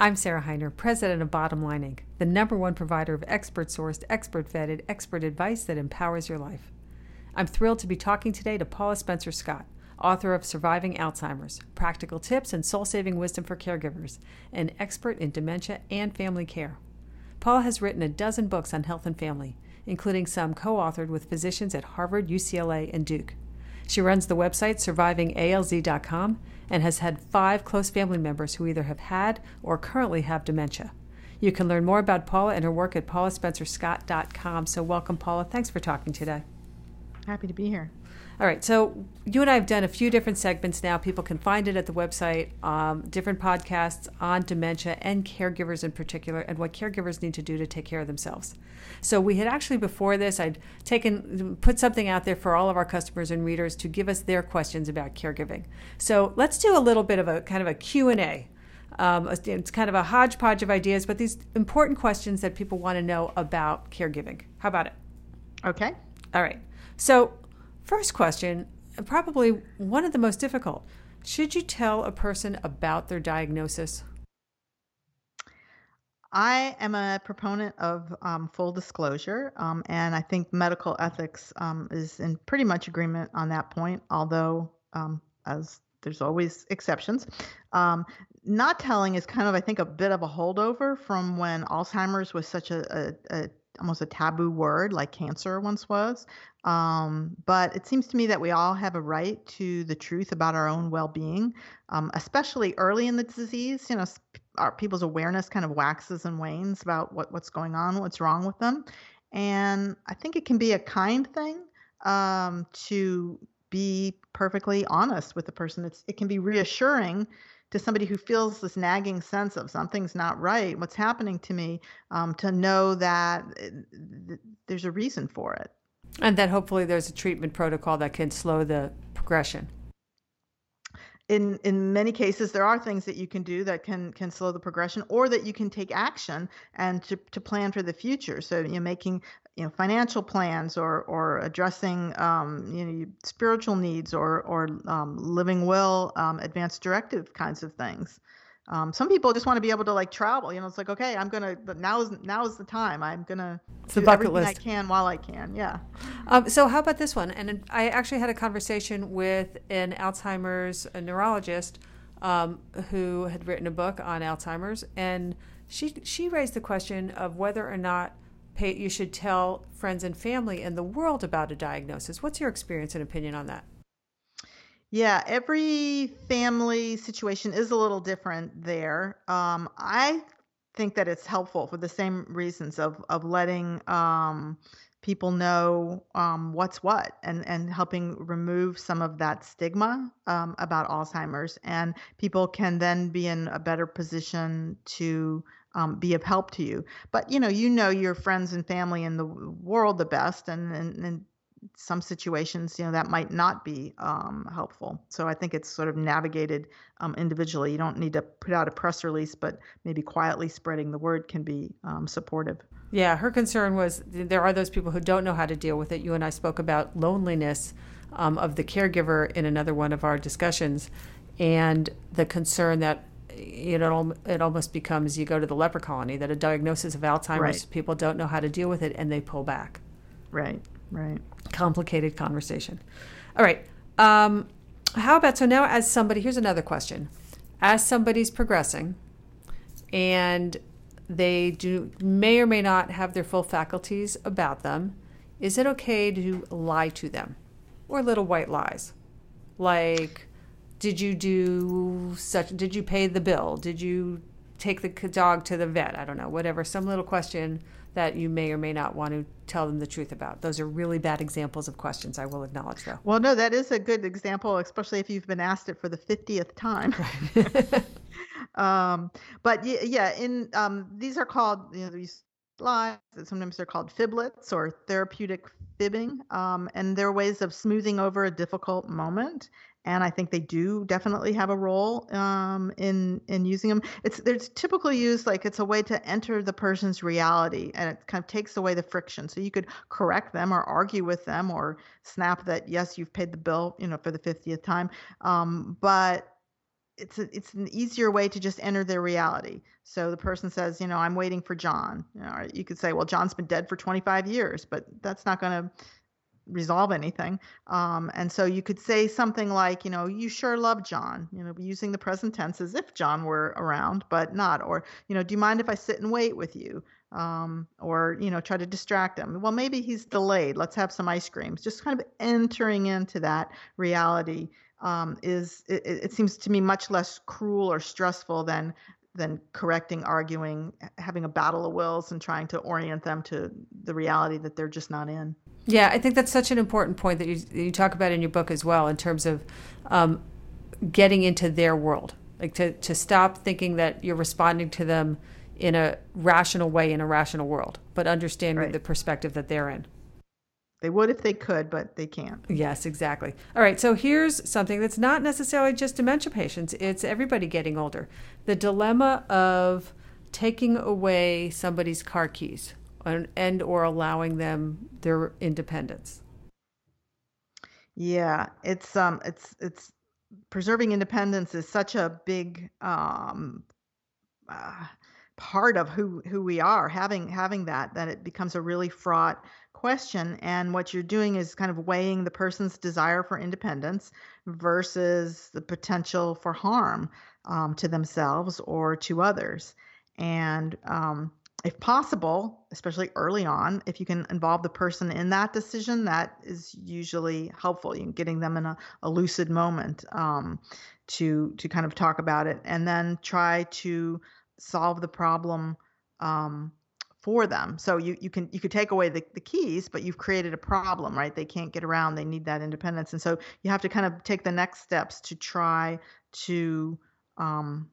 I'm Sarah Hiner, president of Bottom Line Inc., the number one provider of expert sourced, expert vetted, expert advice that empowers your life. I'm thrilled to be talking today to Paula Spencer Scott, author of Surviving Alzheimer's Practical Tips and Soul Saving Wisdom for Caregivers, an expert in dementia and family care. Paula has written a dozen books on health and family, including some co authored with physicians at Harvard, UCLA, and Duke. She runs the website survivingalz.com and has had five close family members who either have had or currently have dementia. You can learn more about Paula and her work at paulaspencerscott.com. So, welcome, Paula. Thanks for talking today. Happy to be here. All right. So you and I have done a few different segments now. People can find it at the website, um, different podcasts on dementia and caregivers in particular, and what caregivers need to do to take care of themselves. So we had actually before this, I'd taken put something out there for all of our customers and readers to give us their questions about caregiving. So let's do a little bit of a kind of a Q and A. Um, it's kind of a hodgepodge of ideas, but these important questions that people want to know about caregiving. How about it? Okay. All right. So First question, probably one of the most difficult. Should you tell a person about their diagnosis? I am a proponent of um, full disclosure, um, and I think medical ethics um, is in pretty much agreement on that point, although, um, as there's always exceptions. Um, not telling is kind of, I think, a bit of a holdover from when Alzheimer's was such a, a, a almost a taboo word like cancer once was. Um, but it seems to me that we all have a right to the truth about our own well-being, um, especially early in the disease. You know, our people's awareness kind of waxes and wanes about what, what's going on, what's wrong with them, and I think it can be a kind thing um, to be perfectly honest with the person. It's, it can be reassuring to somebody who feels this nagging sense of something's not right, what's happening to me, um, to know that uh, there's a reason for it. And that hopefully there's a treatment protocol that can slow the progression in in many cases there are things that you can do that can can slow the progression or that you can take action and to, to plan for the future so you know making you know financial plans or or addressing um, you know spiritual needs or or um, living will um, advanced directive kinds of things um, some people just want to be able to like travel. You know, it's like okay, I'm gonna. Now is now is the time. I'm gonna it's do everything list. I can while I can. Yeah. Um, so how about this one? And I actually had a conversation with an Alzheimer's neurologist um, who had written a book on Alzheimer's, and she she raised the question of whether or not you should tell friends and family in the world about a diagnosis. What's your experience and opinion on that? Yeah, every family situation is a little different there. Um, I think that it's helpful for the same reasons of of letting um, people know um, what's what and and helping remove some of that stigma um, about Alzheimer's, and people can then be in a better position to um, be of help to you. But you know, you know your friends and family in the world the best, and and, and some situations, you know, that might not be um, helpful. So I think it's sort of navigated um, individually. You don't need to put out a press release, but maybe quietly spreading the word can be um, supportive. Yeah, her concern was there are those people who don't know how to deal with it. You and I spoke about loneliness um, of the caregiver in another one of our discussions, and the concern that you know it almost becomes you go to the leper colony that a diagnosis of Alzheimer's right. people don't know how to deal with it and they pull back. Right. Right. Complicated conversation. All right. Um, how about so now, as somebody, here's another question. As somebody's progressing and they do may or may not have their full faculties about them, is it okay to lie to them or little white lies? Like, did you do such, did you pay the bill? Did you take the dog to the vet? I don't know, whatever, some little question that you may or may not want to tell them the truth about. Those are really bad examples of questions, I will acknowledge, though. Well, no, that is a good example, especially if you've been asked it for the 50th time. um, but yeah, in um, these are called, you know, these lies, sometimes they're called fiblets or therapeutic fibbing. Um, and they're ways of smoothing over a difficult moment and I think they do definitely have a role um, in in using them. It's they're typically used like it's a way to enter the person's reality, and it kind of takes away the friction. So you could correct them or argue with them or snap that yes, you've paid the bill, you know, for the fiftieth time. Um, but it's a, it's an easier way to just enter their reality. So the person says, you know, I'm waiting for John. You, know, you could say, well, John's been dead for 25 years, but that's not going to resolve anything. Um, and so you could say something like, you know, you sure love John, you know, using the present tense as if John were around, but not. Or, you know, do you mind if I sit and wait with you? Um, or, you know, try to distract him. Well, maybe he's delayed. Let's have some ice creams. Just kind of entering into that reality um, is, it, it seems to me, much less cruel or stressful than than correcting, arguing, having a battle of wills, and trying to orient them to the reality that they're just not in. Yeah, I think that's such an important point that you you talk about in your book as well, in terms of um, getting into their world, like to to stop thinking that you're responding to them in a rational way in a rational world, but understanding right. the perspective that they're in. They would if they could, but they can't. Yes, exactly. All right, so here's something that's not necessarily just dementia patients, it's everybody getting older. The dilemma of taking away somebody's car keys and or allowing them their independence. Yeah, it's um it's it's preserving independence is such a big um uh, part of who who we are having having that that it becomes a really fraught question and what you're doing is kind of weighing the person's desire for independence versus the potential for harm um, to themselves or to others and um, if possible, especially early on, if you can involve the person in that decision, that is usually helpful. You getting them in a, a lucid moment um, to to kind of talk about it, and then try to solve the problem um, for them. So you you can you could take away the, the keys, but you've created a problem, right? They can't get around. They need that independence, and so you have to kind of take the next steps to try to um,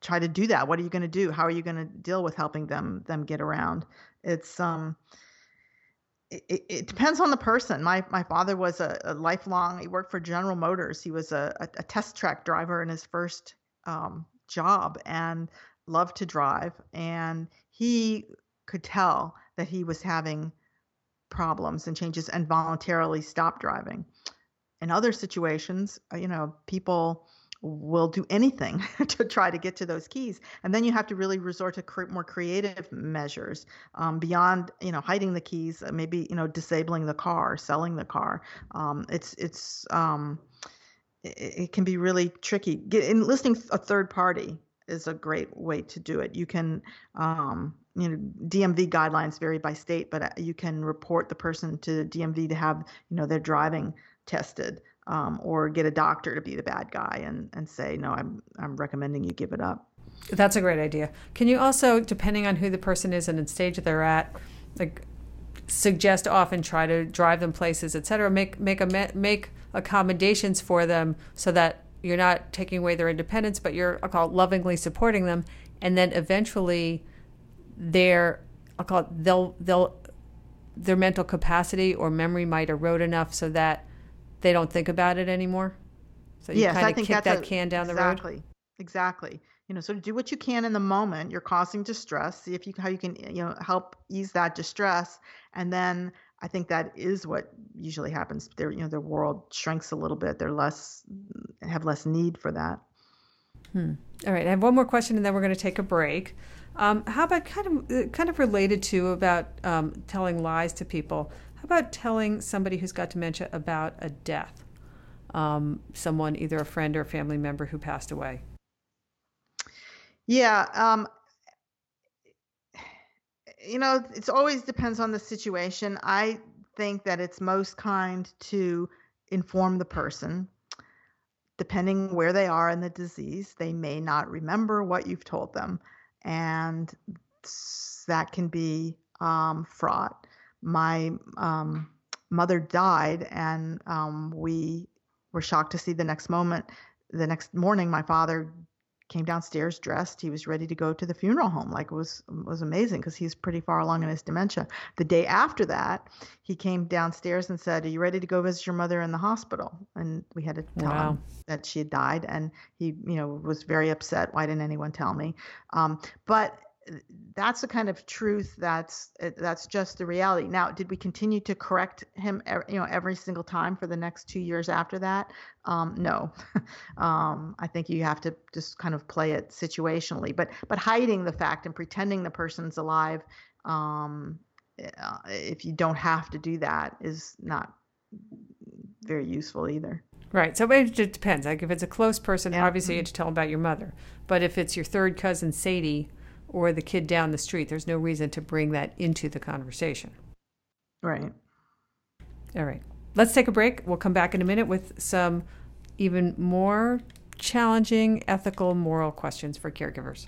try to do that what are you going to do how are you going to deal with helping them them get around it's um it, it depends on the person. My my father was a, a, lifelong. He worked for General Motors. He was a, a, a test track driver in his first um, job and loved to drive. And he could tell that he was having problems and changes and voluntarily stopped driving. In other situations, uh, you know, people will do anything to try to get to those keys and then you have to really resort to cre- more creative measures um, beyond you know hiding the keys uh, maybe you know disabling the car selling the car um, it's it's um, it, it, can be really tricky get enlisting a third party is a great way to do it you can um, you know DMV guidelines vary by state but uh, you can report the person to DMV to have you know their driving tested um, or get a doctor to be the bad guy and, and say, no, I'm, I'm recommending you give it up. That's a great idea. Can you also, depending on who the person is and the stage they're at, like suggest often try to drive them places, et cetera, make, make, a, make accommodations for them so that you're not taking away their independence, but you're, I'll call it lovingly supporting them. And then eventually their, I'll call it, they'll, they'll, their mental capacity or memory might erode enough so that they don't think about it anymore. So you yes, kind of kick that a, can down exactly, the road. Exactly. Exactly. You know, so do what you can in the moment. You're causing distress. See if you how you can you know help ease that distress, and then I think that is what usually happens. Their you know their world shrinks a little bit. They're less have less need for that. Hmm. All right. I have one more question, and then we're going to take a break. Um, how about kind of uh, kind of related to about um, telling lies to people? How about telling somebody who's got dementia about a death? Um, someone, either a friend or a family member who passed away? Yeah. You know, it always depends on the situation. I think that it's most kind to inform the person. Depending where they are in the disease, they may not remember what you've told them. And that can be um, fraught my um, mother died, and um, we were shocked to see the next moment. The next morning, my father came downstairs dressed. He was ready to go to the funeral home. Like it was was amazing because he's pretty far along in his dementia. The day after that, he came downstairs and said, "Are you ready to go visit your mother in the hospital?" And we had to tell wow. him that she had died, and he, you know, was very upset. Why didn't anyone tell me? Um, but that's the kind of truth that's that's just the reality. Now, did we continue to correct him, you know, every single time for the next two years after that? Um, no, um, I think you have to just kind of play it situationally. But but hiding the fact and pretending the person's alive, um, uh, if you don't have to do that, is not very useful either. Right. So it just depends. Like if it's a close person, yeah. obviously you have to tell them about your mother. But if it's your third cousin Sadie or the kid down the street, there's no reason to bring that into the conversation. Right. All right. Let's take a break. We'll come back in a minute with some even more challenging ethical, moral questions for caregivers.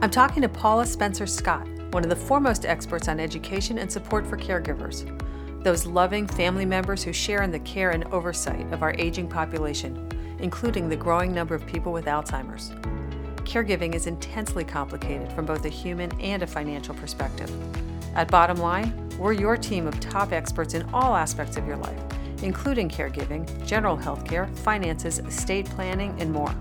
I'm talking to Paula Spencer Scott, one of the foremost experts on education and support for caregivers those loving family members who share in the care and oversight of our aging population, including the growing number of people with Alzheimer's. Caregiving is intensely complicated from both a human and a financial perspective. At Bottom Line, we're your team of top experts in all aspects of your life, including caregiving, general health care, finances, estate planning, and more.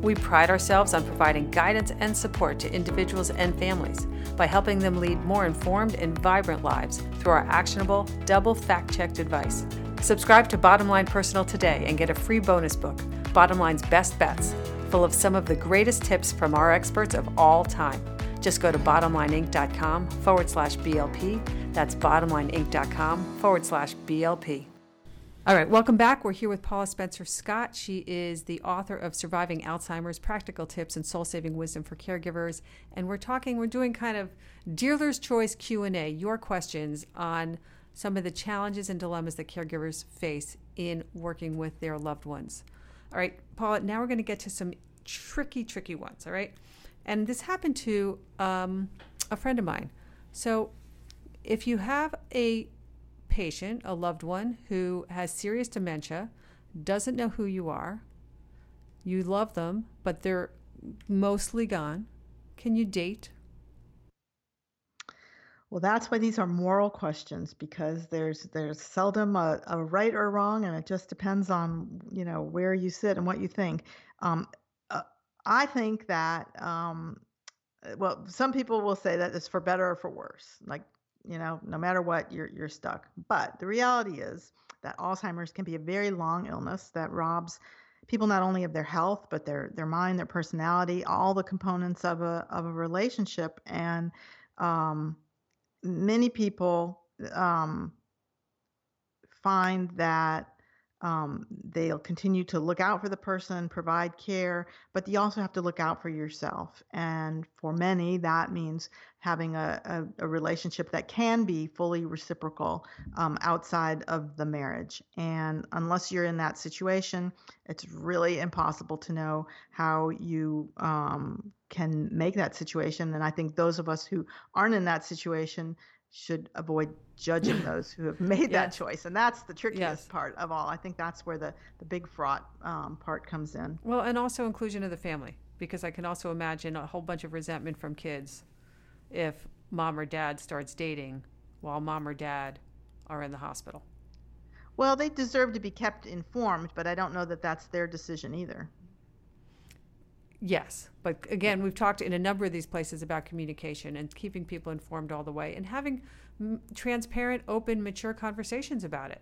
We pride ourselves on providing guidance and support to individuals and families by helping them lead more informed and vibrant lives through our actionable, double fact checked advice. Subscribe to Bottom Line Personal today and get a free bonus book, Bottom Line's Best Bets, full of some of the greatest tips from our experts of all time. Just go to bottomlineinc.com forward slash BLP. That's bottomlineinc.com forward slash BLP. All right, welcome back. We're here with Paula Spencer Scott. She is the author of Surviving Alzheimer's Practical Tips and Soul Saving Wisdom for Caregivers. And we're talking, we're doing kind of dealer's choice Q&A, your questions on some of the challenges and dilemmas that caregivers face in working with their loved ones. All right, Paul, now we're going to get to some tricky, tricky ones, all right? And this happened to um, a friend of mine. So if you have a patient, a loved one who has serious dementia, doesn't know who you are, you love them, but they're mostly gone, can you date? Well, that's why these are moral questions because there's there's seldom a, a right or wrong, and it just depends on you know where you sit and what you think. Um, uh, I think that um, well, some people will say that it's for better or for worse. Like you know, no matter what, you're you're stuck. But the reality is that Alzheimer's can be a very long illness that robs people not only of their health but their their mind, their personality, all the components of a of a relationship. And um, many people um, find that um, they'll continue to look out for the person, provide care, but you also have to look out for yourself. And for many, that means having a, a, a relationship that can be fully reciprocal um, outside of the marriage. And unless you're in that situation, it's really impossible to know how you um, can make that situation. And I think those of us who aren't in that situation should avoid judging those who have made that choice and that's the trickiest yes. part of all. I think that's where the, the big fraught um, part comes in. Well and also inclusion of the family because i can also imagine a whole bunch of resentment from kids if mom or dad starts dating while mom or dad are in the hospital. Well they deserve to be kept informed but i don't know that that's their decision either Yes, but again, we've talked in a number of these places about communication and keeping people informed all the way and having m- transparent, open, mature conversations about it.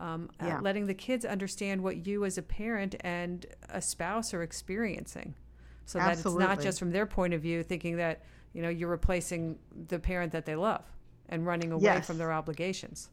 Um, uh, yeah. uh, letting the kids understand what you as a parent and a spouse are experiencing so Absolutely. that it's not just from their point of view thinking that you know you're replacing the parent that they love and running away yes. from their obligations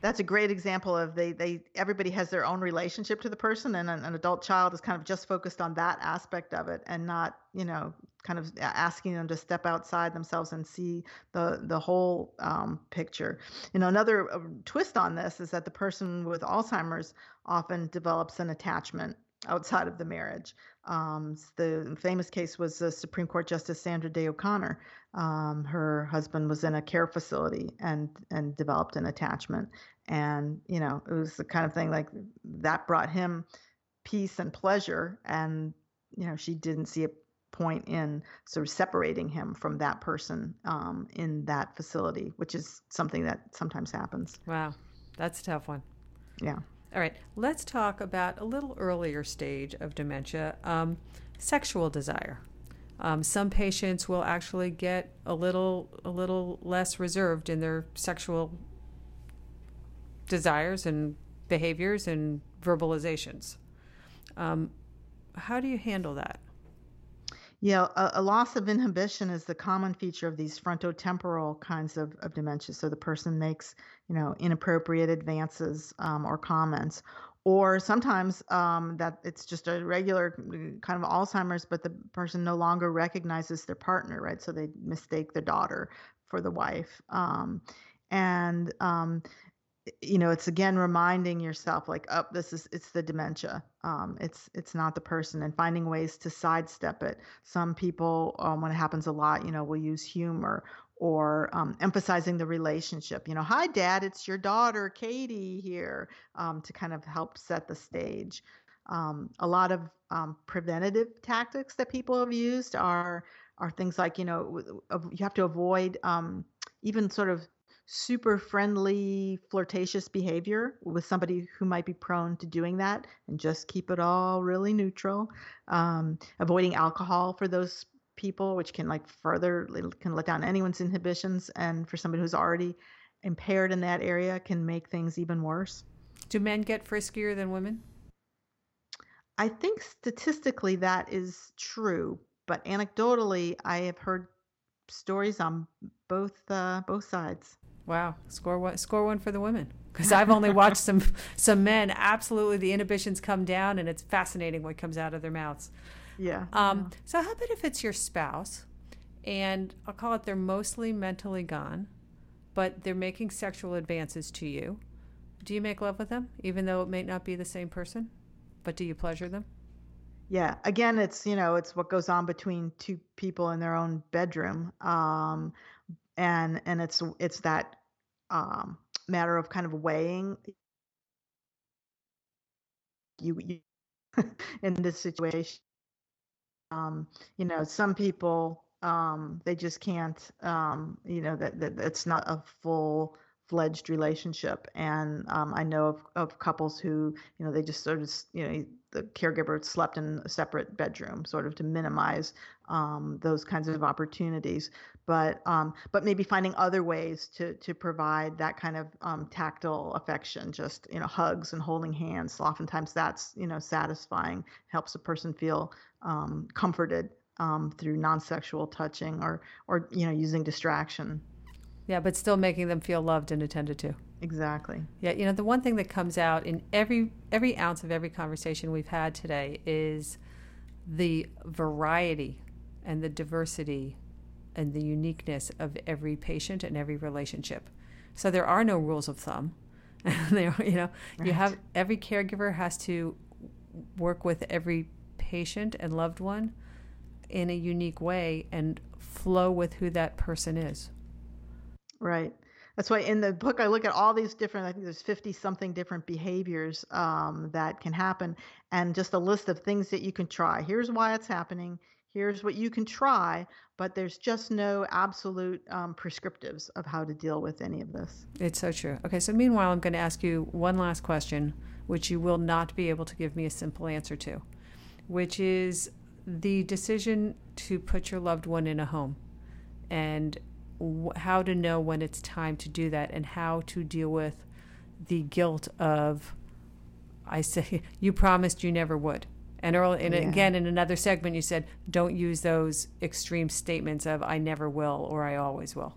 that's a great example of they they everybody has their own relationship to the person and an, an, adult child is kind of just focused on that aspect of it and not you know kind of asking them to step outside themselves and see the the whole um, picture you know another uh, twist on this is that the person with alzheimer's often develops an attachment outside of the marriage um, the famous case was the Supreme Court Justice Sandra Day O'Connor. Um, her husband was in a care facility and and developed an attachment, and you know it was the kind of thing like that brought him peace and pleasure, and you know she didn't see a point in sort of separating him from that person um, in that facility, which is something that sometimes happens. Wow, that's a tough one. Yeah. All right, let's talk about a little earlier stage of dementia um, sexual desire. Um, some patients will actually get a little a little less reserved in their sexual desires and behaviors and verbalizations. Um, how do you handle that? Yeah, a, a, loss of inhibition is the common feature of these frontotemporal kinds of, of dementia. So the person makes, you know, inappropriate advances um, or comments, or sometimes um, that it's just a regular mm, kind of Alzheimer's, but the person no longer recognizes their partner, right? So they mistake the daughter for the wife. Um, and um, you know it's again reminding yourself like oh, this is it's the dementia um, it's it's not the person and finding ways to sidestep it some people um, when it happens a lot you know will use humor or um, emphasizing the relationship you know hi dad it's your daughter katie here um, to kind of help set the stage um, a lot of um, preventative tactics that people have used are are things like you know you have to avoid even sort of super friendly, flirtatious behavior with somebody who might be prone to doing that and just keep it all really neutral. Um, avoiding alcohol for those people, which can like further can let down anyone's inhibitions, and for somebody who's already impaired in that area, can make things even worse. Do men get friskier than women? I think statistically that is true, but anecdotally, I have heard stories on both uh, both sides. Wow, score one, score one for the women. Because I've only watched some some men. Absolutely, the inhibitions come down, and it's fascinating what comes out of their mouths. Yeah. Um. Yeah. So how about if it's your spouse, and I'll call it they're mostly mentally gone, but they're making sexual advances to you. Do you make love with them, even though it may not be the same person? But do you pleasure them? Yeah. Again, it's you know it's what goes on between two people in their own bedroom. Um, and and it's it's that um, matter of kind of weighing you, you in this situation. Um, you know, some people um, they just can't. Um, you know that, that it's not a full fledged relationship, and um, I know of, of couples who you know they just sort of you know the caregiver slept in a separate bedroom, sort of to minimize um, those kinds of opportunities. But um, but maybe finding other ways to to provide that kind of um, tactile affection, just you know hugs and holding hands. Oftentimes that's you know satisfying, helps a person feel um, comforted um, through non-sexual touching or or you know using distraction. Yeah, but still making them feel loved and attended to. Exactly. Yeah, you know, the one thing that comes out in every every ounce of every conversation we've had today is the variety and the diversity and the uniqueness of every patient and every relationship. So there are no rules of thumb. there, you know, right. you have every caregiver has to work with every patient and loved one in a unique way and flow with who that person is. Right. That's why in the book I look at all these different. I think there's 50 something different behaviors um, that can happen, and just a list of things that you can try. Here's why it's happening. Here's what you can try, but there's just no absolute um, prescriptives of how to deal with any of this. It's so true. Okay, so meanwhile, I'm going to ask you one last question, which you will not be able to give me a simple answer to, which is the decision to put your loved one in a home and how to know when it's time to do that and how to deal with the guilt of I say you promised you never would. And early, and yeah. again in another segment you said don't use those extreme statements of I never will or I always will.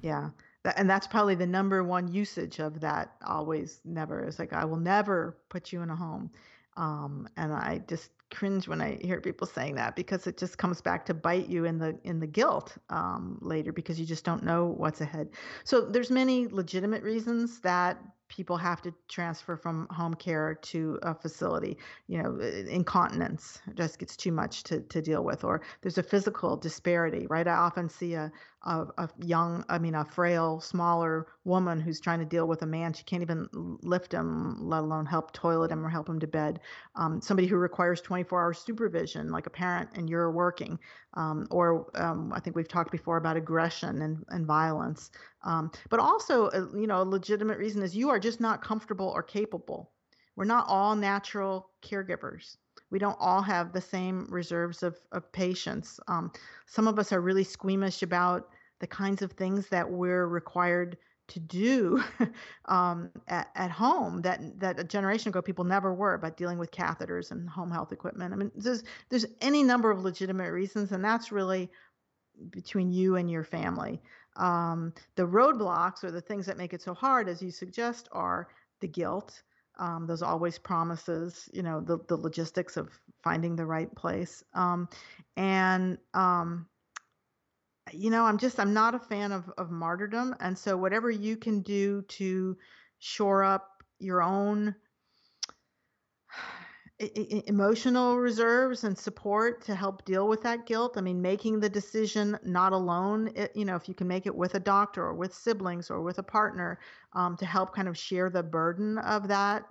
Yeah. And that's probably the number one usage of that always never is like I will never put you in a home. Um, and I just cringe when I hear people saying that because it just comes back to bite you in the in the guilt um, later because you just don't know what's ahead. So there's many legitimate reasons that people have to transfer from home care to a facility. You know, incontinence just gets too much to, to deal with, or there's a physical disparity, right? I often see a, a, a young, I mean, a frail, smaller woman who's trying to deal with a man. She can't even lift him, let alone help toilet him or help him to bed. Um, somebody who requires 24 hour supervision, like a parent, and you're working. Um, or um, I think we've talked before about aggression and, and violence. Um, but also, uh, you know, a legitimate reason is you are just not comfortable or capable. We're not all natural caregivers. We don't all have the same reserves of, of patience. Um, some of us are really squeamish about the kinds of things that we're required to do um, at, at home that that a generation ago people never were about dealing with catheters and home health equipment. I mean, there's there's any number of legitimate reasons, and that's really between you and your family. Um, the roadblocks or the things that make it so hard, as you suggest, are the guilt. Um, those always promises, you know, the, the logistics of finding the right place. Um, and, um, you know, I'm just, I'm not a fan of, of martyrdom. And so whatever you can do to shore up your own emotional reserves and support to help deal with that guilt. I mean, making the decision not alone, it, you know, if you can make it with a doctor or with siblings or with a partner um, to help kind of share the burden of that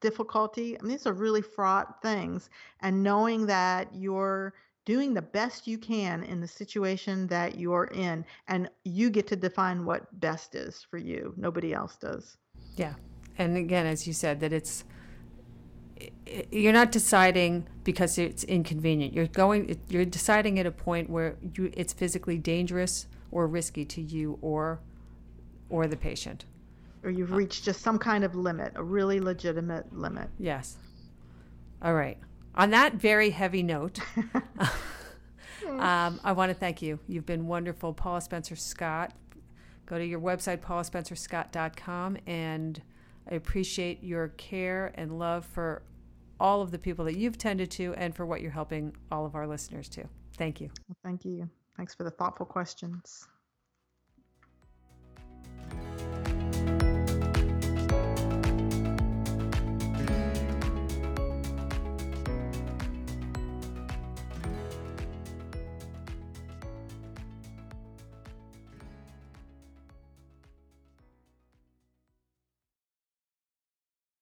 difficulty. I mean, these are really fraught things. And knowing that you're doing the best you can in the situation that you're in, and you get to define what best is for you, nobody else does. Yeah. And again, as you said, that it's, you're not deciding because it's inconvenient. You're going. You're deciding at a point where you, it's physically dangerous or risky to you or or the patient. Or you've uh, reached just some kind of limit, a really legitimate limit. Yes. All right. On that very heavy note, um, I want to thank you. You've been wonderful, Paula Spencer Scott. Go to your website, paulaspencerscott.com, and I appreciate your care and love for all of the people that you've tended to and for what you're helping all of our listeners to. Thank you. Well, thank you. Thanks for the thoughtful questions.